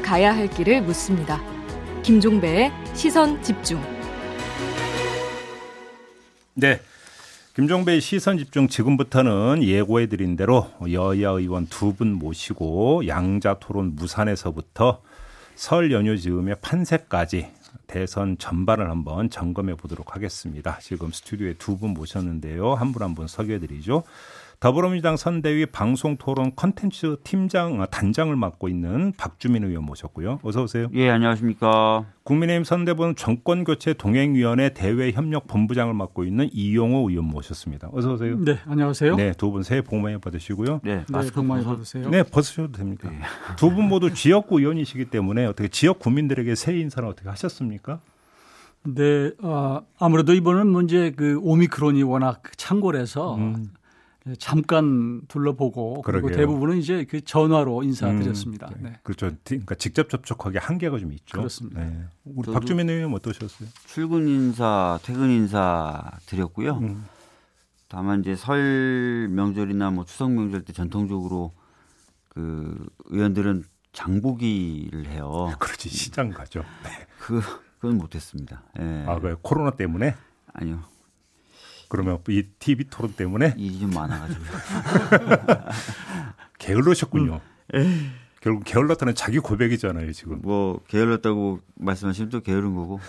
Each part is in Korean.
가야 할 길을 묻습니다. 김종배의 시선 집중. 네. 김종배의 시선 집중 지금부터는 예고해 드린 대로 여야 의원 두 분 모시고 양자 토론 무산에서부터 설 연휴 즈음의 판세까지 대선 전반을 한번 점검해 보도록 하겠습니다. 지금 스튜디오에 두 분 모셨는데요. 한 분 한 분 소개해 드리죠. 더불어민주당 선대위 방송토론 컨텐츠 팀장 아, 단장을 맡고 있는 박주민 의원 모셨고요. 어서 오세요. 예, 안녕하십니까. 국민의힘 선대본 정권교체 동행위원회 대외협력본부장을 맡고 있는 이용호 의원 모셨습니다. 어서 오세요. 네, 안녕하세요. 네, 두 분 새해 복 많이 받으시고요. 네, 네복 많이 받으세요. 네, 벗으셔도 됩니다. 네. 두분 모두 지역구 의원이시기 때문에 어떻게 지역 구민들에게 새해 인사를 어떻게 하셨습니까? 네, 어, 아무래도 이번은 문제 그 오미크론이 워낙 창궐해서 음. 예, 잠깐 둘러보고 그리고 그러게요. 대부분은 이제 그 전화로 인사드렸습니다. 음, 네. 그렇죠. 그러니까 직접 접촉하기 한계가 좀 있죠. 그렇습니다. 네. 우리 박주민 의원님 어떠셨어요? 출근 인사, 퇴근 인사 드렸고요. 음. 다만 이제 설 명절이나 뭐 추석 명절 때 전통적으로 그 의원들은 장보기를 해요. 그렇지 시장 가죠. 네. 그 그건 못했습니다. 예. 아, 그 코로나 때문에? 아니요. 그러면 이 TV 토론 때문에 일이 좀 많아가지고 게을러셨군요. 음. 결국 게을렀다는 자기 고백이잖아요, 지금. 뭐 게을렀다고 말씀하시면 또 게으른 거고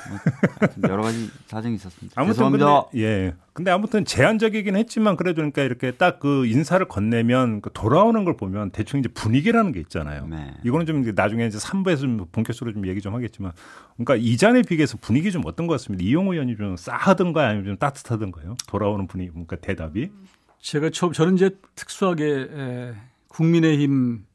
뭐 여러 가지 사정이 있었습니다. 아무튼 죄송합니다. 근데, 예. 근데 아무튼 제한적이긴 했지만 그래도 그러니까 이렇게 딱 그 인사를 건네면 그 돌아오는 걸 보면 대충 이제 분위기라는 게 있잖아요. 네. 이거는 좀 나중에 이제 3부에서 좀 본격적으로 좀 얘기 좀 하겠지만 그러니까 이전에 비해서 분위기 좀 어떤 것 같습니다. 이용호 의원이 좀 싸하던가요, 아니면 좀 따뜻하던가요? 돌아오는 분위기, 그러니까 대답이. 제가 처음 저는 이제 특수하게 에, 국민의힘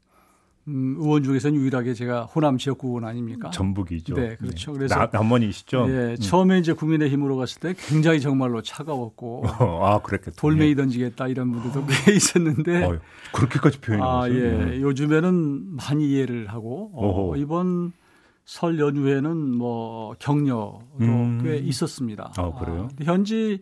음, 의원 중에서는 유일하게 제가 호남 지역구 의원 아닙니까? 전북이죠. 네, 그렇죠. 네. 그래서 남 원이시죠. 예, 음. 처음에 이제 국민의힘으로 갔을 때 굉장히 정말로 차가웠고 아, 그랬겠죠. 돌멩이 던지겠다 이런 분들도 꽤 있었는데 어, 그렇게까지 표현하셨어요. 아, 예. 음. 요즘에는 많이 이해를 하고 어, 이번 설 연휴에는 뭐 격려도 음. 꽤 있었습니다. 아, 그래요? 아, 현지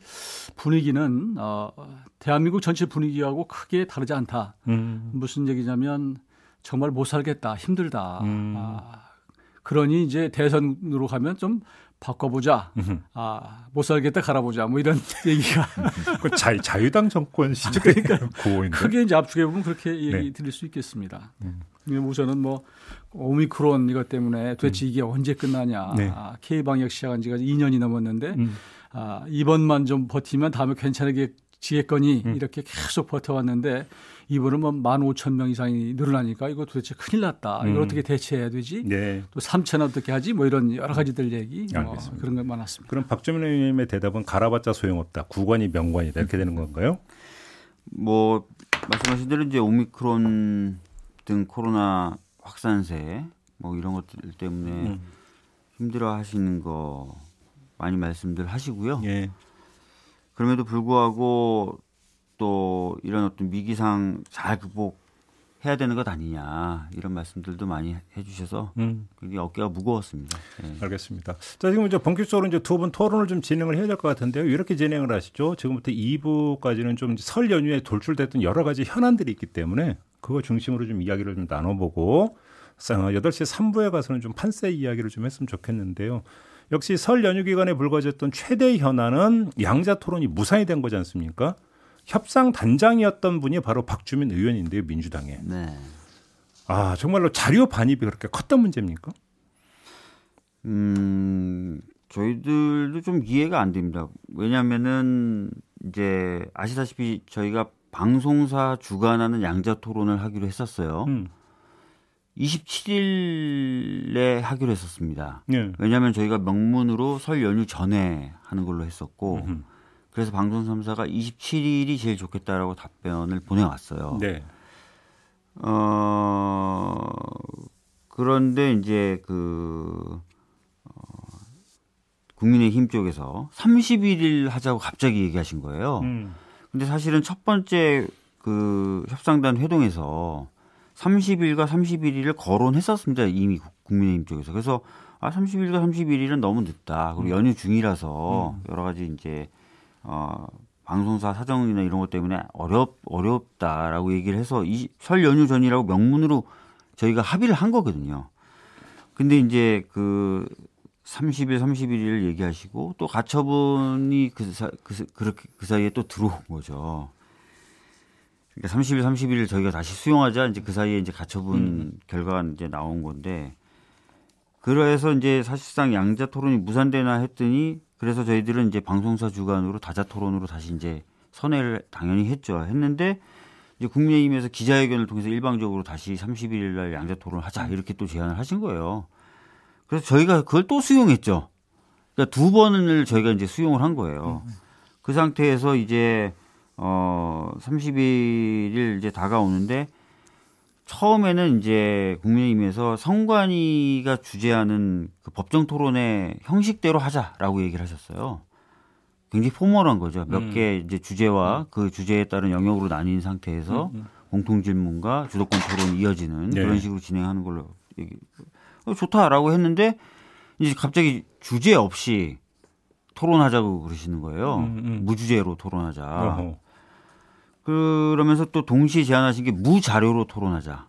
분위기는 어, 대한민국 전체 분위기하고 크게 다르지 않다. 음. 무슨 얘기냐면 정말 못 살겠다, 힘들다. 음. 아, 그러니 이제 대선으로 가면 좀 바꿔보자. 아, 못 살겠다 갈아보자. 뭐 이런 얘기가. 그 자, 자유당 정권 시절에 그러니까 고인데. 크게 이제 압축해 보면 그렇게 얘기 네. 드릴 수 있겠습니다. 음. 우선은 뭐 오미크론 이것 때문에 도대체 음. 이게 언제 끝나냐. 네. 아, K 방역 시작한 지가 2년이 넘었는데 음. 아, 이번만 좀 버티면 다음에 괜찮게 지겠거니 음. 이렇게 계속 버텨왔는데 이번은 뭐 15,000명 이상이 늘어나니까 이거 도대체 큰일 났다. 이걸 음. 어떻게 대처해야 되지? 네. 또 3천 어떻게 하지? 뭐 이런 여러 가지들 얘기 뭐 그런 게 많았습니다. 그럼 박주민 의원님의 대답은 갈아봤자 소용없다. 구관이 명관이다. 이렇게 되는 건가요? 뭐 말씀하신 대로 이제 오미크론 등 코로나 확산세 뭐 이런 것들 때문에 음. 힘들어 하시는 거 많이 말씀들 하시고요. 예. 그럼에도 불구하고 또 이런 어떤 위기상 잘 극복해야 되는 것 아니냐 이런 말씀들도 많이 해주셔서 음. 어깨가 무거웠습니다. 네. 알겠습니다. 자 지금 이제 본격적으로 이제 두 분 토론을 좀 진행을 해야 될 것 같은데요. 이렇게 진행을 하시죠. 지금부터 2부까지는 좀 설 연휴에 돌출됐던 여러 가지 현안들이 있기 때문에 그거 중심으로 좀 이야기를 좀 나눠보고 8시 3부에 가서는 좀 판세 이야기를 좀 했으면 좋겠는데요. 역시 설 연휴 기간에 불거졌던 최대 현안은 양자 토론이 무산이 된 거지 않습니까? 협상 단장이었던 분이 바로 박주민 의원인데요, 민주당에. 네. 아, 정말로 자료 반입이 그렇게 컸던 문제입니까? 음, 저희들도 좀 이해가 안 됩니다. 왜냐면은 이제 아시다시피 저희가 방송사 주관하는 양자 토론을 하기로 했었어요. 음. 27일에 하기로 했었습니다. 네. 왜냐하면 저희가 명문으로 설 연휴 전에 하는 걸로 했었고, 음흠. 그래서 방송 3사가 27일이 제일 좋겠다라고 답변을 보내왔어요. 네. 어, 그런데 이제 그, 어, 국민의힘 쪽에서 31일 하자고 갑자기 얘기하신 거예요. 음. 근데 사실은 첫 번째 그 협상단 회동에서 30일과 31일을 거론했었습니다. 이미 국민의힘 쪽에서. 그래서 아, 30일과 31일은 너무 늦다. 그리고 음. 연휴 중이라서 음. 여러 가지 이제 어, 방송사 사정이나 이런 것 때문에 어렵 어렵다라고 얘기를 해서 이 설 연휴 전이라고 명문으로 저희가 합의를 한 거거든요. 근데 이제 그 30일, 31일 얘기하시고 또 가처분이 그, 사, 그, 그렇게 그 사이에 또 들어온 거죠. 그러니까 30일, 31일 저희가 다시 수용하자 이제 그 사이에 이제 가처분 음. 결과가 이제 나온 건데 그래서 이제 사실상 양자 토론이 무산되나 했더니 그래서 저희들은 이제 방송사 주관으로 다자 토론으로 다시 이제 선회를 당연히 했죠. 했는데 이제 국민의힘에서 기자회견을 통해서 일방적으로 다시 31일 날 양자 토론을 하자 이렇게 또 제안을 하신 거예요. 그래서 저희가 그걸 또 수용했죠. 그러니까 두 번을 저희가 이제 수용을 한 거예요. 그 상태에서 이제 어 30일 이제 다가오는데 처음에는 이제 국민의힘에서 성관위가 주재하는 그 법정 토론의 형식대로 하자라고 얘기를 하셨어요. 굉장히 포멀한 거죠. 몇개 음. 이제 주제와 음. 그 주제에 따른 영역으로 나뉜 상태에서 음, 음. 공통 질문과 주도권 토론이 이어지는 네. 그런 식으로 진행하는 걸로 얘기. 어, 좋다라고 했는데 이제 갑자기 주제 없이 토론하자고 그러시는 거예요. 음, 음. 무주제로 토론하자. 어허. 그러면서 또 동시에 제안하신 게 무자료로 토론하자.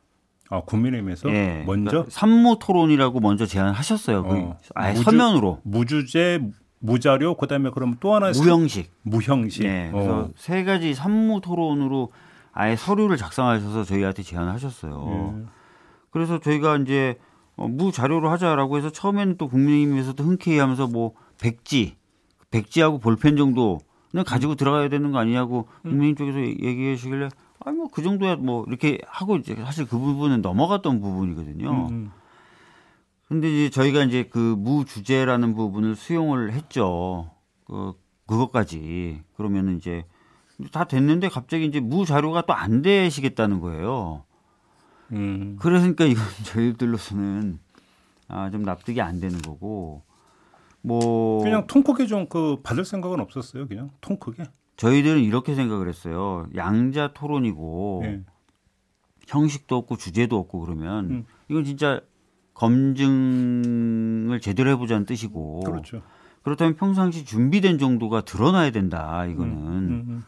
아, 국민의힘에서 예, 먼저 그러니까 산무 토론이라고 먼저 제안하셨어요. 그 어. 아예 무주, 서면으로 무주제 무자료 그다음에 그럼 또 하나 무형식 무형식. 예. 그래서 어. 세 가지 산무 토론으로 아예 서류를 작성하셔서 저희한테 제안을 하셨어요. 예. 그래서 저희가 이제 어, 무자료로 하자라고 해서 처음에는 또 국민의힘에서도 흔쾌히 하면서 뭐 백지 백지하고 볼펜 정도 는 가지고 들어가야 되는 거 아니냐고 음. 국민의힘 쪽에서 얘기하시길래 아니 뭐 그 정도야 뭐 이렇게 하고 이제 사실 그 부분은 넘어갔던 부분이거든요. 음. 음. 근데 이제 저희가 이제 그 무주제라는 부분을 수용을 했죠. 그 그것까지 그러면은 이제 다 됐는데 갑자기 이제 무자료가 또 안 되시겠다는 거예요. 음. 그러니까 이건 저희들로서는 아, 좀 납득이 안 되는 거고 뭐 그냥 통 크게 좀 그 받을 생각은 없었어요. 그냥 통 크게. 저희들은 이렇게 생각을 했어요. 양자 토론이고 네. 형식도 없고 주제도 없고 그러면 음. 이건 진짜 검증을 제대로 해보자는 뜻이고 그렇죠. 그렇다면 평상시 준비된 정도가 드러나야 된다 이거는. 음, 음, 음.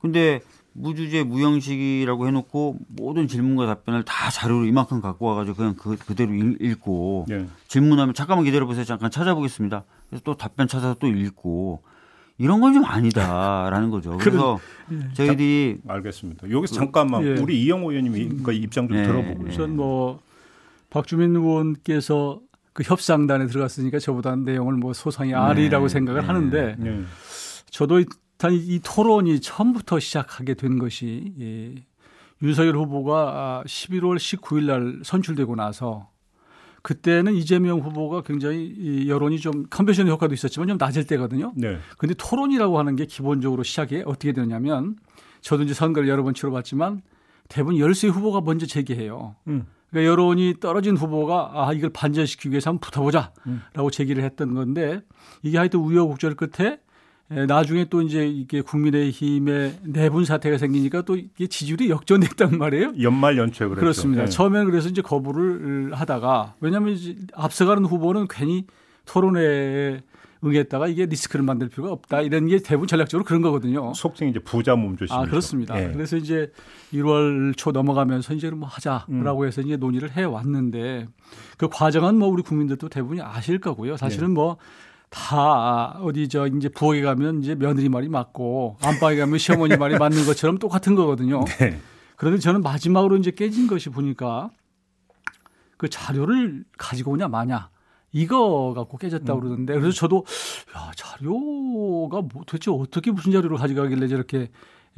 근데 무주제 무형식이라고 해놓고 모든 질문과 답변을 다 자료로 이만큼 갖고 와가지고 그냥 그, 그대로 읽 고 네. 질문하면 잠깐만 기다려보세요 잠깐 찾아보겠습니다. 그래서 또 답변 찾아서 또 읽고 이런 건 좀 아니다라는 거죠. 그래서 예. 저희들이 자, 알겠습니다. 여기서 잠깐만 예. 우리 이영호 의원님이 그 입장 좀 예. 들어보고 우선 뭐 박주민 의원께서 그 협상단에 들어갔으니까 저보다 내용을 뭐 소상히 아리라고 네. 생각을 네. 하는데 네. 저도 일단 이 토론이 처음부터 시작하게 된 것이 예, 윤석열 후보가 11월 19일 날 선출되고 나서 그때는 이재명 후보가 굉장히 여론이 좀 컨벤션 효과도 있었지만 좀 낮을 때거든요. 네. 근데 토론이라고 하는 게 기본적으로 시작이 어떻게 되냐면 저도 이제 선거를 여러 번 치러봤지만 대부분 열세 후보가 먼저 제기해요. 음. 그러니까 여론이 떨어진 후보가 아 이걸 반전시키기 위해서 한번 붙어보자 라고 음. 제기를 했던 건데 이게 하여튼 우여곡절 끝에 나중에 또 이제 이게 국민의힘의 내분 사태가 생기니까 또 이게 지지율이 역전됐단 말이에요. 연말 연초에 그랬죠. 그렇습니다. 네. 처음에는 그래서 이제 거부를 하다가 왜냐하면 이제 앞서가는 후보는 괜히 토론회에 응했다가 이게 리스크를 만들 필요가 없다 이런 게 대부분 전략적으로 그런 거거든요. 속칭 이제 부자 몸조심. 아 그렇습니다. 네. 그래서 이제 1월 초 넘어가면서 이제 뭐 하자라고 음. 해서 이제 논의를 해 왔는데 그 과정은 뭐 우리 국민들도 대부분이 아실 거고요. 사실은 네. 뭐 다 어디 저 이제 부엌에 가면 이제 며느리 말이 맞고 안방에 가면 시어머니 말이 맞는 것처럼 똑같은 거거든요. 네. 그런데 저는 마지막으로 이제 깨진 것이 보니까 그 자료를 가지고 오냐 마냐 이거 갖고 깨졌다고 음. 그러던데 그래서 저도 야 자료가 뭐 도대체 어떻게 무슨 자료를 가져가길래 저렇게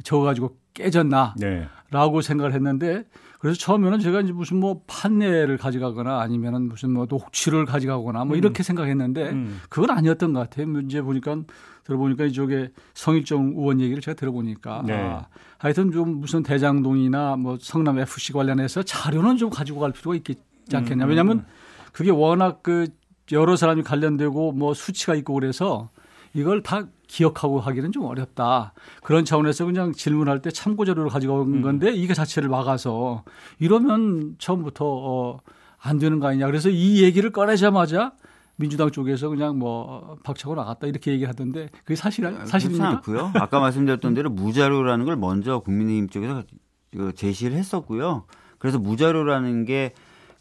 적어가지고 깨졌나라고 네. 생각을 했는데 그래서 처음에는 제가 이제 무슨 뭐 판례를 가져가거나 아니면은 무슨 뭐 녹취를 가져가거나 뭐 음. 이렇게 생각했는데 음. 그건 아니었던 것 같아요. 문제 보니까 들어보니까 이쪽에 성일정 의원 얘기를 제가 들어보니까 네. 아, 하여튼 좀 무슨 대장동이나 뭐 성남 FC 관련해서 자료는 좀 가지고 갈 필요가 있겠지 않겠냐. 음. 왜냐하면 그게 워낙 그 여러 사람이 관련되고 뭐 수치가 있고 그래서 이걸 다 기억하고 하기는 좀 어렵다. 그런 차원에서 그냥 질문할 때 참고 자료를 가져온 음. 건데 이게 자체를 막아서 이러면 처음부터 어, 안 되는 거 아니냐. 그래서 이 얘기를 꺼내자마자 민주당 쪽에서 그냥 뭐 박차고 나갔다 이렇게 얘기하던데 그게 사실 아, 사실입니까? 않고요. 아까 말씀드렸던 대로 무자료라는 걸 먼저 국민의힘 쪽에서 그 제시를 했었고요. 그래서 무자료라는 게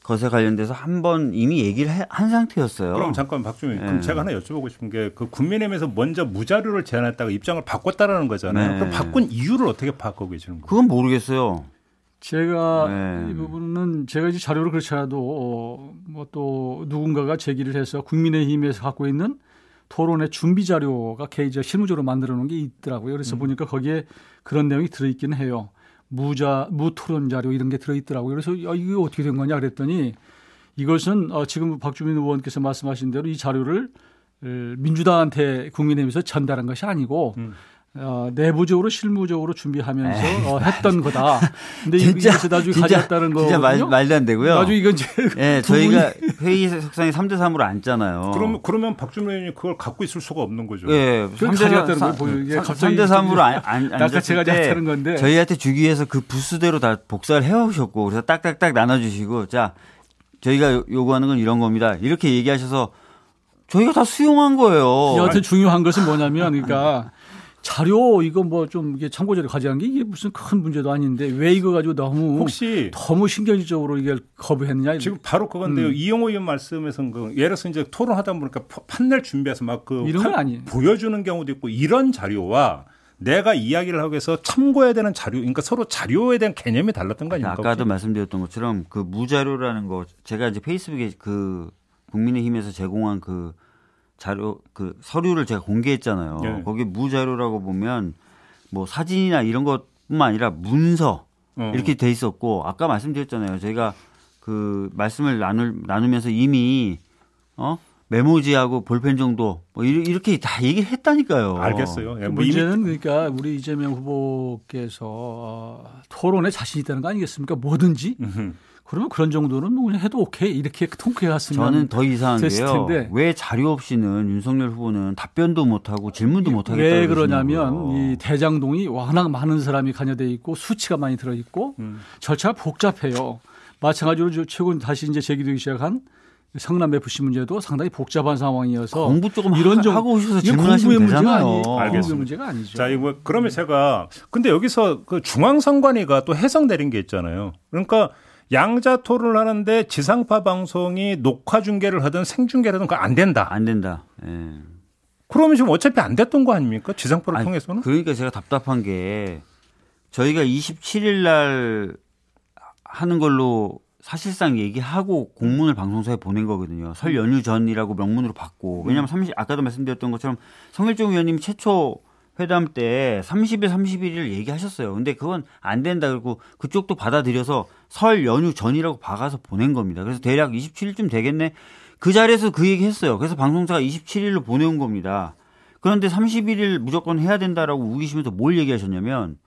것에 관련돼서 한 번 이미 얘기를 해, 한 상태였어요. 그럼 잠깐 박주민, 네. 그럼 제가 하나 여쭤보고 싶은 게 그 국민의힘에서 먼저 무자료를 제안했다가 입장을 바꿨다라는 거잖아요. 네. 그럼 바꾼 이유를 어떻게 바꾸고 계시는 거예요? 그건 모르겠어요. 제가 네. 이 부분은 제가 이제 자료를 그렇지 않아도 어, 뭐또 누군가가 제기를 해서 국민의힘에서 갖고 있는 토론의 준비 자료가 개이제 실무적으로 만들어 놓은 게 있더라고요. 그래서 음. 보니까 거기에 그런 내용이 들어있기는 해요. 무자 무토론 자료 이런 게 들어있더라고요. 그래서 야, 이게 어떻게 된 거냐 그랬더니 이것은 어, 지금 박주민 의원께서 말씀하신 대로 이 자료를 민주당한테 국민의힘에서 전달한 것이 아니고 음. 어, 내부적으로 실무적으로 준비하면서 어, 했던 거다. 근데 진짜, 이것을 나중에 진짜, 가져왔다는 거. 진짜 말, 말도 안 되고요. 나중에 이건 제 네, 저희가 회의 석상이 3대 3으로 앉잖아요. 그러면 그러면 박준호 의원이 그걸 갖고 있을 수가 없는 거죠. 예. 네, 3대 3대 3으로 안, 안, 앉았을 때 건데. 저희한테 주기 위해서 그 부스대로 다 복사를 해 오셨고 그래서 딱딱딱 나눠 주시고 자, 저희가 요구하는 건 이런 겁니다. 이렇게 얘기하셔서 저희가 다 수용한 거예요. 여하튼 중요한 것은 뭐냐면 그러니까 자료 이거 뭐 좀 이게 참고 자료 가져간 게 이게 무슨 큰 문제도 아닌데 왜 이거 가지고 너무 혹시 너무 신경질적으로 이게 거부했느냐 지금 바로 그건데요 음. 이영호 의원 말씀에서는 그 예를 들어서 이제 토론하다 보니까 판넬 준비해서 막그 보여주는 경우도 있고 이런 자료와 내가 이야기를 하기 위해서 참고해야 되는 자료, 그러니까 서로 자료에 대한 개념이 달랐던 거 아닙니까? 아까도 혹시? 말씀드렸던 것처럼 그 무자료라는 거 제가 이제 페이스북에 그 국민의힘에서 제공한 그 자료 그 서류를 제가 공개했잖아요. 네. 거기 무자료라고 보면 뭐 사진이나 이런 것뿐만 아니라 문서 어. 이렇게 돼 있었고 아까 말씀드렸잖아요. 저희가 그 말씀을 나눌 나누면서 이미 어 메모지하고 볼펜 정도 뭐 이렇게 다 얘기를 했다니까요. 알겠어요. 예, 뭐 문제는 그러니까 우리 이재명 후보께서 어, 토론에 자신 있다는 거 아니겠습니까? 뭐든지 그러면 그런 정도는 뭐 그냥 해도 오케이 이렇게 통쾌해 갔으면 저는 더 이상한 게요. 왜 자료 없이는 윤석열 후보는 답변도 못 하고 질문도 못 하겠다. 왜 그러냐면 이 대장동이 워낙 많은 사람이 관여돼 있고 수치가 많이 들어 있고 음. 절차가 복잡해요. 마찬가지로 최근 다시 이제 제기되기 시작한 성남 FC 문제도 상당히 복잡한 상황이어서 공부 조금 이런 정 하고 오셔서 질문하시면 되잖아요. 공부의 문제가 아니죠. 자, 이거 그러면 제가 근데 여기서 그 중앙선관위가 또 해석 내린 게 있잖아요. 그러니까 양자 토론을 하는데 지상파 방송이 녹화 중계를 하든 생중계를 하든 그거 안 된다. 안 된다. 예. 그러면 지금 어차피 안 됐던 거 아닙니까? 지상파를 아니, 통해서는? 그러니까 제가 답답한 게 저희가 27일 날 하는 걸로 사실상 얘기하고 공문을 방송사에 보낸 거거든요. 설 연휴 전이라고 명문으로 받고. 왜냐하면 30, 아까도 말씀드렸던 것처럼 성일종 의원님 최초 회담 때 30일, 31일 얘기하셨어요. 근데 그건 안 된다. 그리고 그쪽도 받아들여서 설 연휴 전이라고 박아서 보낸 겁니다. 그래서 대략 27일쯤 되겠네. 그 자리에서 그 얘기 했어요. 그래서 방송사가 27일로 보내온 겁니다. 그런데 31일 무조건 해야 된다라고 우기시면서 뭘 얘기하셨냐면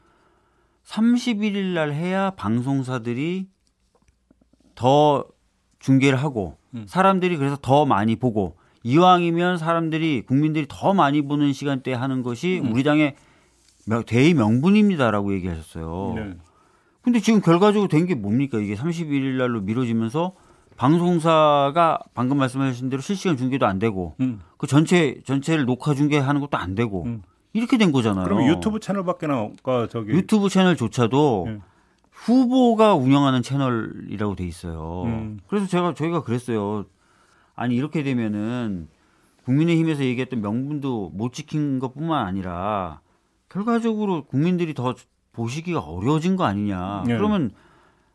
31일 날 해야 방송사들이 더 중계를 하고 음. 사람들이 그래서 더 많이 보고 이왕이면 사람들이 국민들이 더 많이 보는 시간대에 하는 것이 음. 우리 당의 대의 명분입니다라고 얘기하셨어요. 네. 근데 지금 결과적으로 된 게 뭡니까? 이게 31일 날로 미뤄지면서 방송사가 방금 말씀하신 대로 실시간 중계도 안 되고 음. 그 전체 전체를 녹화 중계하는 것도 안 되고 음. 이렇게 된 거잖아요. 그럼 유튜브 채널밖에 나가 저기 유튜브 채널조차도 네. 후보가 운영하는 채널이라고 돼 있어요. 음. 그래서 제가 저희가 그랬어요. 아니 이렇게 되면은 국민의힘에서 얘기했던 명분도 못 지킨 것뿐만 아니라 결과적으로 국민들이 더 보시기가 어려워진 거 아니냐. 네. 그러면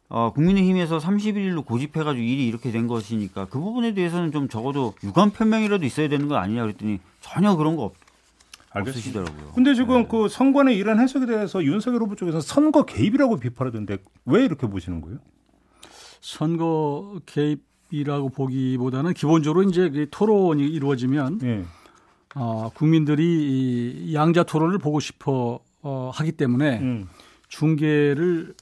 어, 국민의힘에서 31일로 고집해가지고 일이 이렇게 된 것이니까 그 부분에 대해서는 좀 적어도 유감 표명이라도 있어야 되는 거 아니냐 그랬더니 전혀 그런 거 없, 알겠습니다. 없으시더라고요. 근데 지금 네. 그 선관의 이런 해석에 대해서 윤석열 후보 쪽에서 선거 개입이라고 비판하던데 왜 이렇게 보시는 거예요? 선거 개입 이라고 보기보다는 기본적으로 이제 그 토론이 이루어지면 네. 어, 국민들이 이 양자 토론을 보고 싶어 어, 하기 때문에 음. 중계를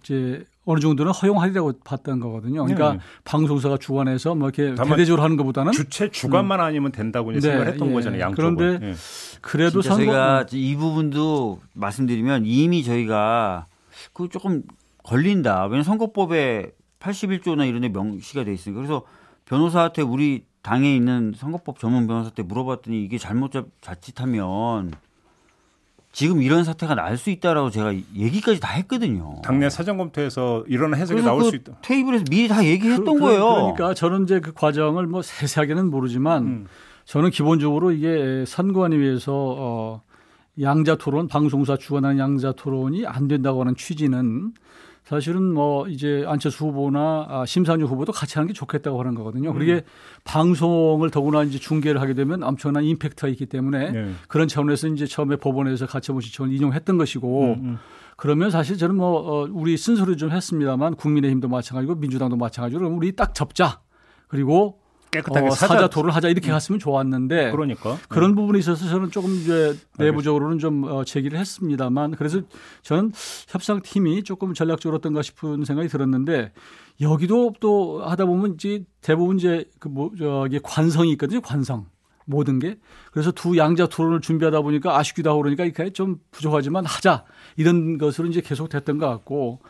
이제 어느 정도는 허용하리라고 봤던 거거든요. 그러니까 네. 방송사가 주관해서 뭐 이렇게 대대적으로 하는 것보다는 주체 주관만 음. 아니면 된다고 네. 생각했던 예. 거잖아요. 양쪽은. 그런데 예. 그래도 선거 저희가 이 부분도 말씀드리면 이미 저희가 그 조금 걸린다. 왜냐면 선거법에 81조나 이런 데 명시가 돼 있으니까 그래서 변호사한테 우리 당에 있는 선거법 전문 변호사한테 물어봤더니 이게 잘못 자칫하면 지금 이런 사태가 날 수 있다라고 제가 얘기까지 다 했거든요. 당내 사전 검토에서 이런 해석이 나올 그 수 있다. 테이블에서 미리 다 얘기했던 그, 그, 거예요. 그러니까 저는 이제 그 과정을 뭐 세세하게는 모르지만 음. 저는 기본적으로 이게 선관위에서 어 양자 토론 방송사 주관하는 양자 토론이 안 된다고 하는 취지는 사실은 뭐 이제 안철수 후보나 아, 심상정 후보도 같이 하는 게 좋겠다고 하는 거거든요. 그게 음. 방송을 더구나 이제 중계를 하게 되면 엄청난 임팩트가 있기 때문에 네. 그런 차원에서 이제 처음에 법원에서 가처분 신청을 인용했던 것이고 음, 음. 그러면 사실 저는 뭐 어, 우리 쓴소리 좀 했습니다만 국민의힘도 마찬가지고 민주당도 마찬가지로 그럼 우리 딱 접자. 그리고 깨끗하게 어, 사자 토를 하자 이렇게 음. 갔으면 좋았는데 그러니까. 그런 네. 부분에 있어서 저는 조금 이제 내부적으로는 좀 어, 제기를 했습니다만 그래서 저는 협상팀이 조금 전략적으로 어떤가 싶은 생각이 들었는데 여기도 또 하다 보면 이제 대부분 이제 그뭐 저기 관성이 있거든요 관성. 모든 게. 그래서 두 양자 토론을 준비하다 보니까 아쉽기도 하고 그러니까 이게 좀 부족하지만 하자. 이런 것으로 이제 계속 됐던 것 같고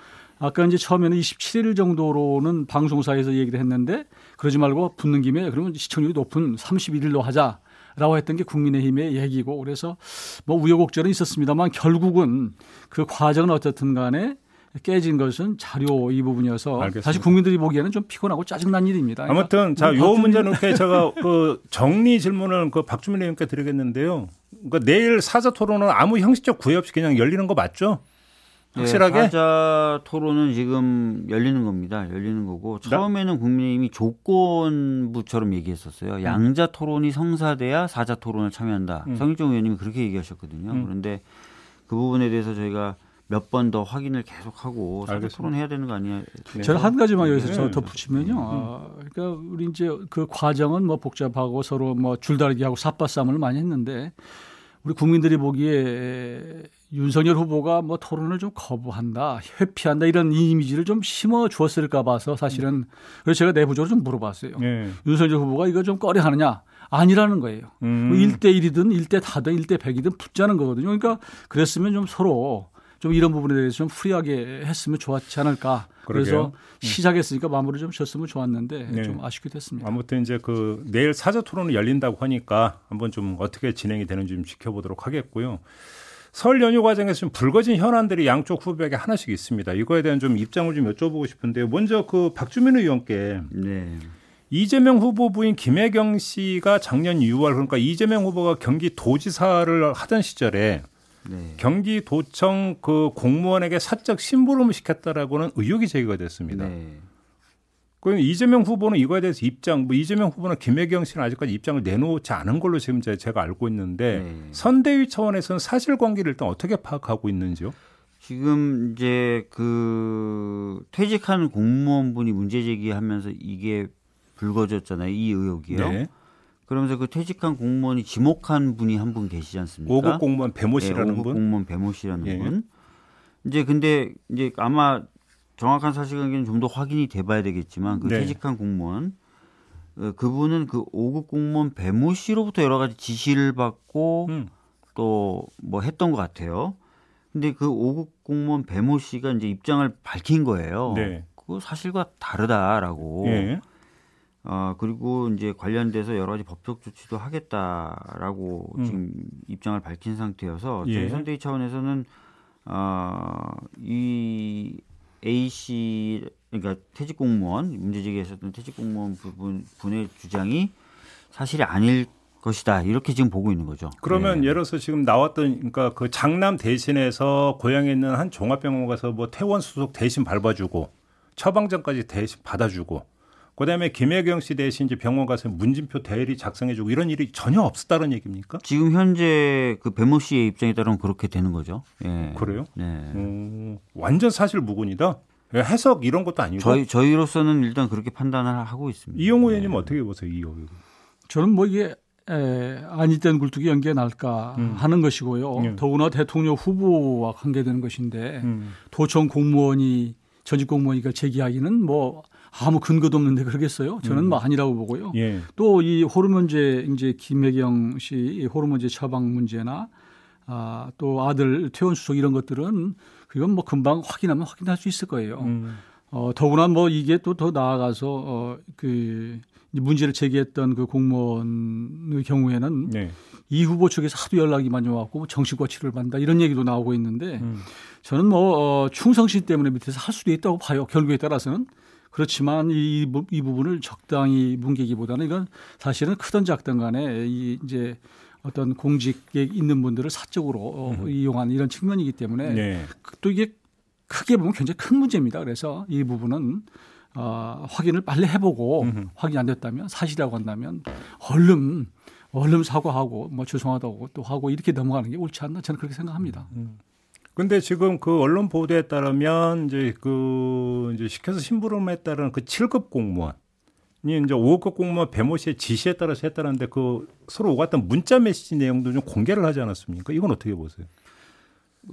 아까 이제 처음에는 27일 정도로는 방송사에서 얘기를 했는데 그러지 말고 붙는 김에 그러면 시청률이 높은 31일로 하자. 라고 했던 게 국민의힘의 얘기고 그래서 뭐 우여곡절은 있었습니다만 결국은 그 과정은 어떻든 간에 깨진 것은 자료 이 부분이어서 알겠습니다. 사실 국민들이 보기에는 좀 피곤하고 짜증난 일입니다. 그러니까 아무튼 자, 요 문제는 이렇게 제가 그 정리 질문을 그 박주민 의원께 드리겠는데요. 그러니까 내일 사자 토론은 아무 형식적 구애 없이 그냥 열리는 거 맞죠? 확실하게 네, 사자 토론은 지금 열리는 겁니다. 열리는 거고 처음에는 국민의힘이 조건부처럼 얘기했었어요. 음. 양자 토론이 성사돼야 사자 토론을 참여한다. 음. 성일종 의원님이 그렇게 얘기하셨거든요. 음. 그런데 그 부분에 대해서 저희가 몇 번 더 확인을 계속하고 사자 토론해야 되는 거 아니에요? 네. 저는 한 가지만 여기서 네. 저 덧붙이면요. 음. 아, 그러니까 우리 이제 그 과정은 뭐 복잡하고 서로 뭐 줄다리기하고 삿바싸움을 많이 했는데 우리 국민들이 보기에 윤석열 후보가 뭐 토론을 좀 거부한다, 회피한다 이런 이미지를 좀 심어 주었을까 봐서 사실은 그래서 제가 내부적으로 좀 물어봤어요. 네. 윤석열 후보가 이거 좀 꺼려 하느냐? 아니라는 거예요. 음. 뭐 1대1이든 1대 다든 1대 100이든 붙자는 거거든요. 그러니까 그랬으면 좀 서로 좀 이런 부분에 대해서 좀 free하게 했으면 좋았지 않을까. 그래서 음. 시작했으니까 마무리 좀 졌으면 좋았는데 네. 좀 아쉽게 됐습니다. 아무튼 이제 그 내일 사자 토론이 열린다고 하니까 한번 좀 어떻게 진행이 되는지 좀 지켜보도록 하겠고요. 설 연휴 과정에서 좀 불거진 현안들이 양쪽 후보에게 하나씩 있습니다. 이거에 대한 좀 입장을 좀 여쭤보고 싶은데요. 먼저 그 박주민 의원께 네. 이재명 후보 부인 김혜경 씨가 작년 6월 그러니까 이재명 후보가 경기도지사를 하던 시절에 네. 경기도청 그 공무원에게 사적 심부름을 시켰다라고는 의혹이 제기가 됐습니다. 네. 그럼 이재명 후보는 이거에 대해서 입장, 뭐 이재명 후보는 김혜경 씨는 아직까지 입장을 내놓지 않은 걸로 지금 제가 알고 있는데 네. 선대위 차원에서는 사실관계를 일단 어떻게 파악하고 있는지요? 지금 이제 그 퇴직한 공무원분이 문제 제기하면서 이게 불거졌잖아요. 이 의혹이요. 네. 그러면서 그 퇴직한 공무원이 지목한 분이 한 분 계시지 않습니까? 5급 공무원 배모 씨라는 네, 5급 분. 공무원 배모 씨라는 예. 분. 이제 근데 이제 아마 정확한 사실관계는 좀 더 확인이 돼봐야 되겠지만 그 네. 퇴직한 공무원 어, 그분은 그 5급 공무원 배모 씨로부터 여러 가지 지시를 받고 음. 또뭐 했던 것 같아요. 근데 그 5급 공무원 배모 씨가 이제 입장을 밝힌 거예요. 네. 그 사실과 다르다라고. 네. 어, 그리고 이제 관련돼서 여러 가지 법적 조치도 하겠다라고 음. 지금 입장을 밝힌 상태여서 예. 저희 선대위 차원에서는 어, 이 A 씨 그러니까 퇴직 공무원 문제 제기했었던 퇴직 공무원 부분 분의 주장이 사실이 아닐 것이다 이렇게 지금 보고 있는 거죠. 그러면 네. 예를 들어서 지금 나왔던 그러니까 그 장남 대신해서 고향에 있는 한 종합병원 가서 뭐 퇴원 수속 대신 밟아주고 처방전까지 대신 받아주고 그다음에 김혜경 씨 대신 이제 병원 가서 문진표 대리 작성해주고 이런 일이 전혀 없었다는 얘기입니까? 지금 현재 그 배모 씨의 입장에 따르면 그렇게 되는 거죠. 예. 그래요? 네. 음, 완전 사실 무근이다. 해석 이런 것도 아니고 저희 저희로서는 일단 그렇게 판단을 하고 있습니다. 이용호 의원님 네. 어떻게 보세요, 이 의혹? 저는 뭐 이게 에, 아니 땐 굴뚝이 연기에 날까 음. 하는 것이고요. 음. 더구나 대통령 후보와 관계되는 것인데 음. 도청 공무원이 전직 공무원이 그 제기하기는 뭐 아무 근거도 없는데 그러겠어요? 저는 음. 뭐 아니라고 보고요. 예. 또이 호르몬제 이제 김혜경 씨 호르몬제 처방 문제나 아, 또 아들 퇴원 수속 이런 것들은 그건 뭐 금방 확인하면 확인할 수 있을 거예요. 음. 어, 더구나 뭐 이게 또 더 나아가서 어, 그 문제를 제기했던 그 공무원의 경우에는 네. 이 후보 측에서 하도 연락이 많이 왔고 뭐 정신과 치료를 받는다 이런 얘기도 나오고 있는데 음. 저는 뭐 어, 충성심 때문에 밑에서 할 수도 있다고 봐요. 결국에 따라서는 그렇지만 이, 이 부분을 적당히 뭉개기보다는 이건 사실은 크든 작든 간에 이 이제 어떤 공직에 있는 분들을 사적으로 음. 이용한 이런 측면이기 때문에 네. 또 이게 크게 보면 굉장히 큰 문제입니다. 그래서 이 부분은 어, 확인을 빨리 해보고 음흠. 확인이 안 됐다면 사실이라고 한다면 얼른 얼른 사과하고 뭐 죄송하다고 또 하고 이렇게 넘어가는 게 옳지 않나 저는 그렇게 생각합니다. 음. 근데 지금 그 언론 보도에 따르면 이제 그 이제 시켜서 심부름에 따른 그 7급 공무원 이 이제 5급 공무원 배모 씨의 지시에 따라서 했다는데 그 서로 오갔던 문자 메시지 내용도 좀 공개를 하지 않았습니까? 이건 어떻게 보세요?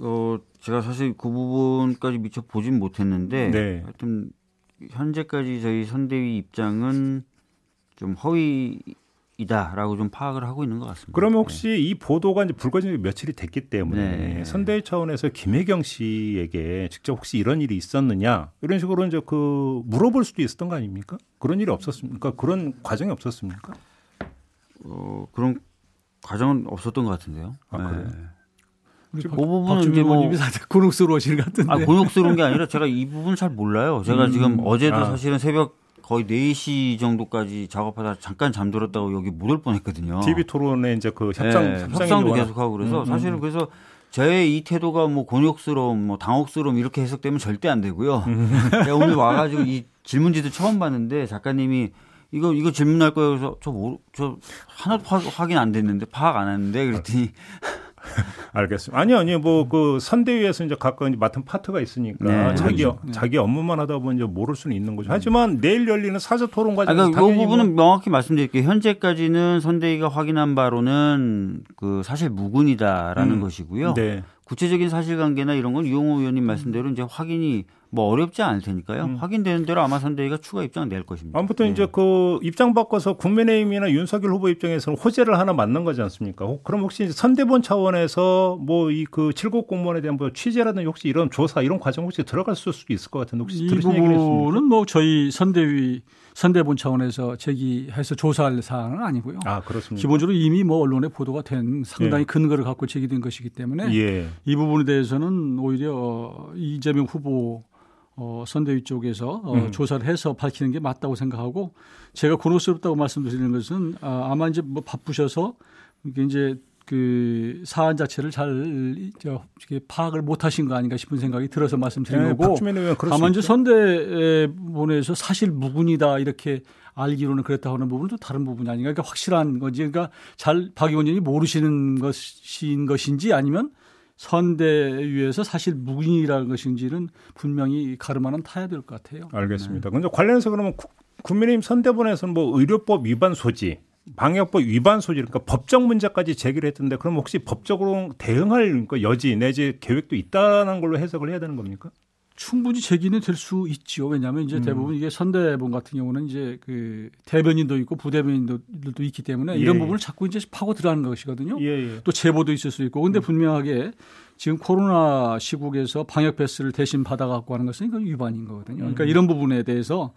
어, 제가 사실 그 부분까지 미처 보진 못했는데 네. 하여튼 현재까지 저희 선대위 입장은 좀 허위 이다라고 좀 파악을 하고 있는 것 같습니다. 그러면 혹시 네. 이 보도가 이제 불거진 지 며칠이 됐기 때문에 네. 선대위 차원에서 김혜경 씨에게 직접 혹시 이런 일이 있었느냐 이런 식으로 이제 그 물어볼 수도 있었던 거 아닙니까? 그런 일이 없었습니까? 그런 과정이 없었습니까? 어 그런 과정은 없었던 것 같은데요. 아 네. 그래요? 그 부분은 이제 뭐 곤혹스러워질 같은데. 아, 곤혹스러운 게 아니라 제가 이 부분 잘 몰라요. 제가 음, 지금 어제도 아. 사실은 새벽 거의 4시 정도까지 작업하다 잠깐 잠들었다고 여기 못 올 뻔했거든요. TV 토론에 이제 그 협상 네, 협상도 계속하고 그래서 음, 음, 사실은 그래서 제 이 태도가 뭐 곤욕스러움, 뭐 당혹스러움 이렇게 해석되면 절대 안 되고요. 음. 제가 오늘 와가지고 이 질문지도 처음 봤는데 작가님이 이거 이거 질문할 거예요. 그래서 저 뭐, 저 하나도 확인 안 됐는데 파악 안 했는데 그랬더니 알겠습니다. 아니요, 아니요. 뭐그 선대위에서 이제 각각 맡은 파트가 있으니까 네. 자기 네. 자기 업무만 하다 보면 이제 모를 수는 있는 거죠. 하지만 내일 열리는 사저 토론 과정에서 아, 그러니까 그 부분은 뭐... 명확히 말씀드릴게요. 현재까지는 선대위가 확인한 바로는 그 사실 무근이다라는 음. 것이고요. 네. 구체적인 사실관계나 이런 건 유용호 의원님 말씀대로 이제 확인이 뭐 어렵지 않을 테니까요. 음. 확인되는 대로 아마 선대위가 추가 입장 낼 것입니다. 아무튼 네. 이제 그 입장 바꿔서 국민의힘이나 윤석열 후보 입장에서는 호재를 하나 맞는 거지 않습니까? 그럼 혹시 선대본 차원에서 뭐 이 그 칠곡 공무원에 대한 뭐 취재라든지 혹시 이런 조사 이런 과정 혹시 들어갈 수도 있을 것 같은데 혹시 이 부분은 뭐 저희 선대위 선대본 차원에서 제기해서 조사할 사항은 아니고요. 아 그렇습니다. 기본적으로 이미 뭐 언론에 보도가 된 상당히 예. 근거를 갖고 제기된 것이기 때문에 예. 이 부분에 대해서는 오히려 이재명 후보 어, 선대위 쪽에서 어, 음. 조사를 해서 밝히는 게 맞다고 생각하고 제가 곤혹스럽다고 말씀드리는 것은 아, 아마 이제 뭐 바쁘셔서 이게 이제 그 사안 자체를 잘 저, 파악을 못 하신 거 아닌가 싶은 생각이 들어서 말씀드린 네, 거고 다만 이제 선대본에서 사실 무근이다 이렇게 알기로는 그랬다 하는 부분도 다른 부분이 아닌가. 그러니까 확실한 거지. 그러니까 잘 박 의원님이 모르시는 것인 것인지 아니면 선대위에서 사실 무근이라는 것인지는 분명히 가르마는 타야 될 것 같아요. 알겠습니다. 네. 근데 관련해서 그러면 국민의힘 선대본에서는 뭐 의료법 위반 소지, 방역법 위반 소지, 그러니까 법적 문제까지 제기를 했던데 그럼 혹시 법적으로 대응할 여지 내지 계획도 있다는 걸로 해석을 해야 되는 겁니까? 충분히 제기는 될 수 있죠. 왜냐하면 이제 음. 대부분 이게 선대본 같은 경우는 이제 그 대변인도 있고 부대변인들도 있기 때문에 예. 이런 부분을 자꾸 이제 파고 들어가는 것이거든요. 예, 예. 또 제보도 있을 수 있고. 근데 음. 분명하게 지금 코로나 시국에서 방역 패스를 대신 받아갖고 하는 것은 이건 위반인 거거든요. 그러니까 음. 이런 부분에 대해서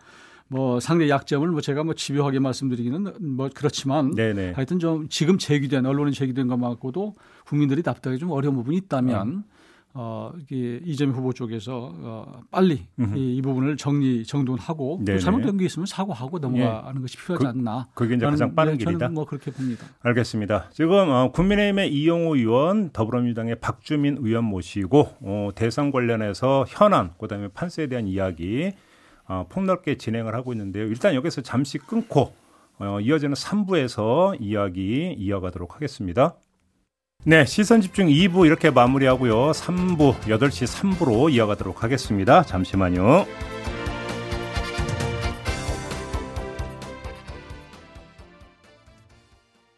뭐 상대 약점을 뭐 제가 뭐 집요하게 말씀드리기는 뭐 그렇지만 네네. 하여튼 좀 지금 제기된 언론에 제기된 것만고도 국민들이 답답하기 좀 어려운 부분이 있다면 음. 어, 이재명 후보 쪽에서 어, 빨리 이, 이, 부분을 정리 정돈하고 또 잘못된 게 있으면 사과하고 넘어가는 예. 것이 필요하지 그, 않나. 그게 이제 가장 빠른 네, 길이다. 뭐 그렇게 봅니다. 알겠습니다. 지금 어, 국민의힘의 이용호 의원, 더불어민주당의 박주민 의원 모시고 어, 대선 관련해서 현안, 그다음에 판세에 대한 이야기 어, 폭넓게 진행을 하고 있는데요. 일단 여기서 잠시 끊고 어, 이어지는 3부에서 이야기 이어가도록 하겠습니다. 네, 시선 집중 2부 이렇게 마무리하고요. 3부 8시 3부로 이어가도록 하겠습니다. 잠시만요.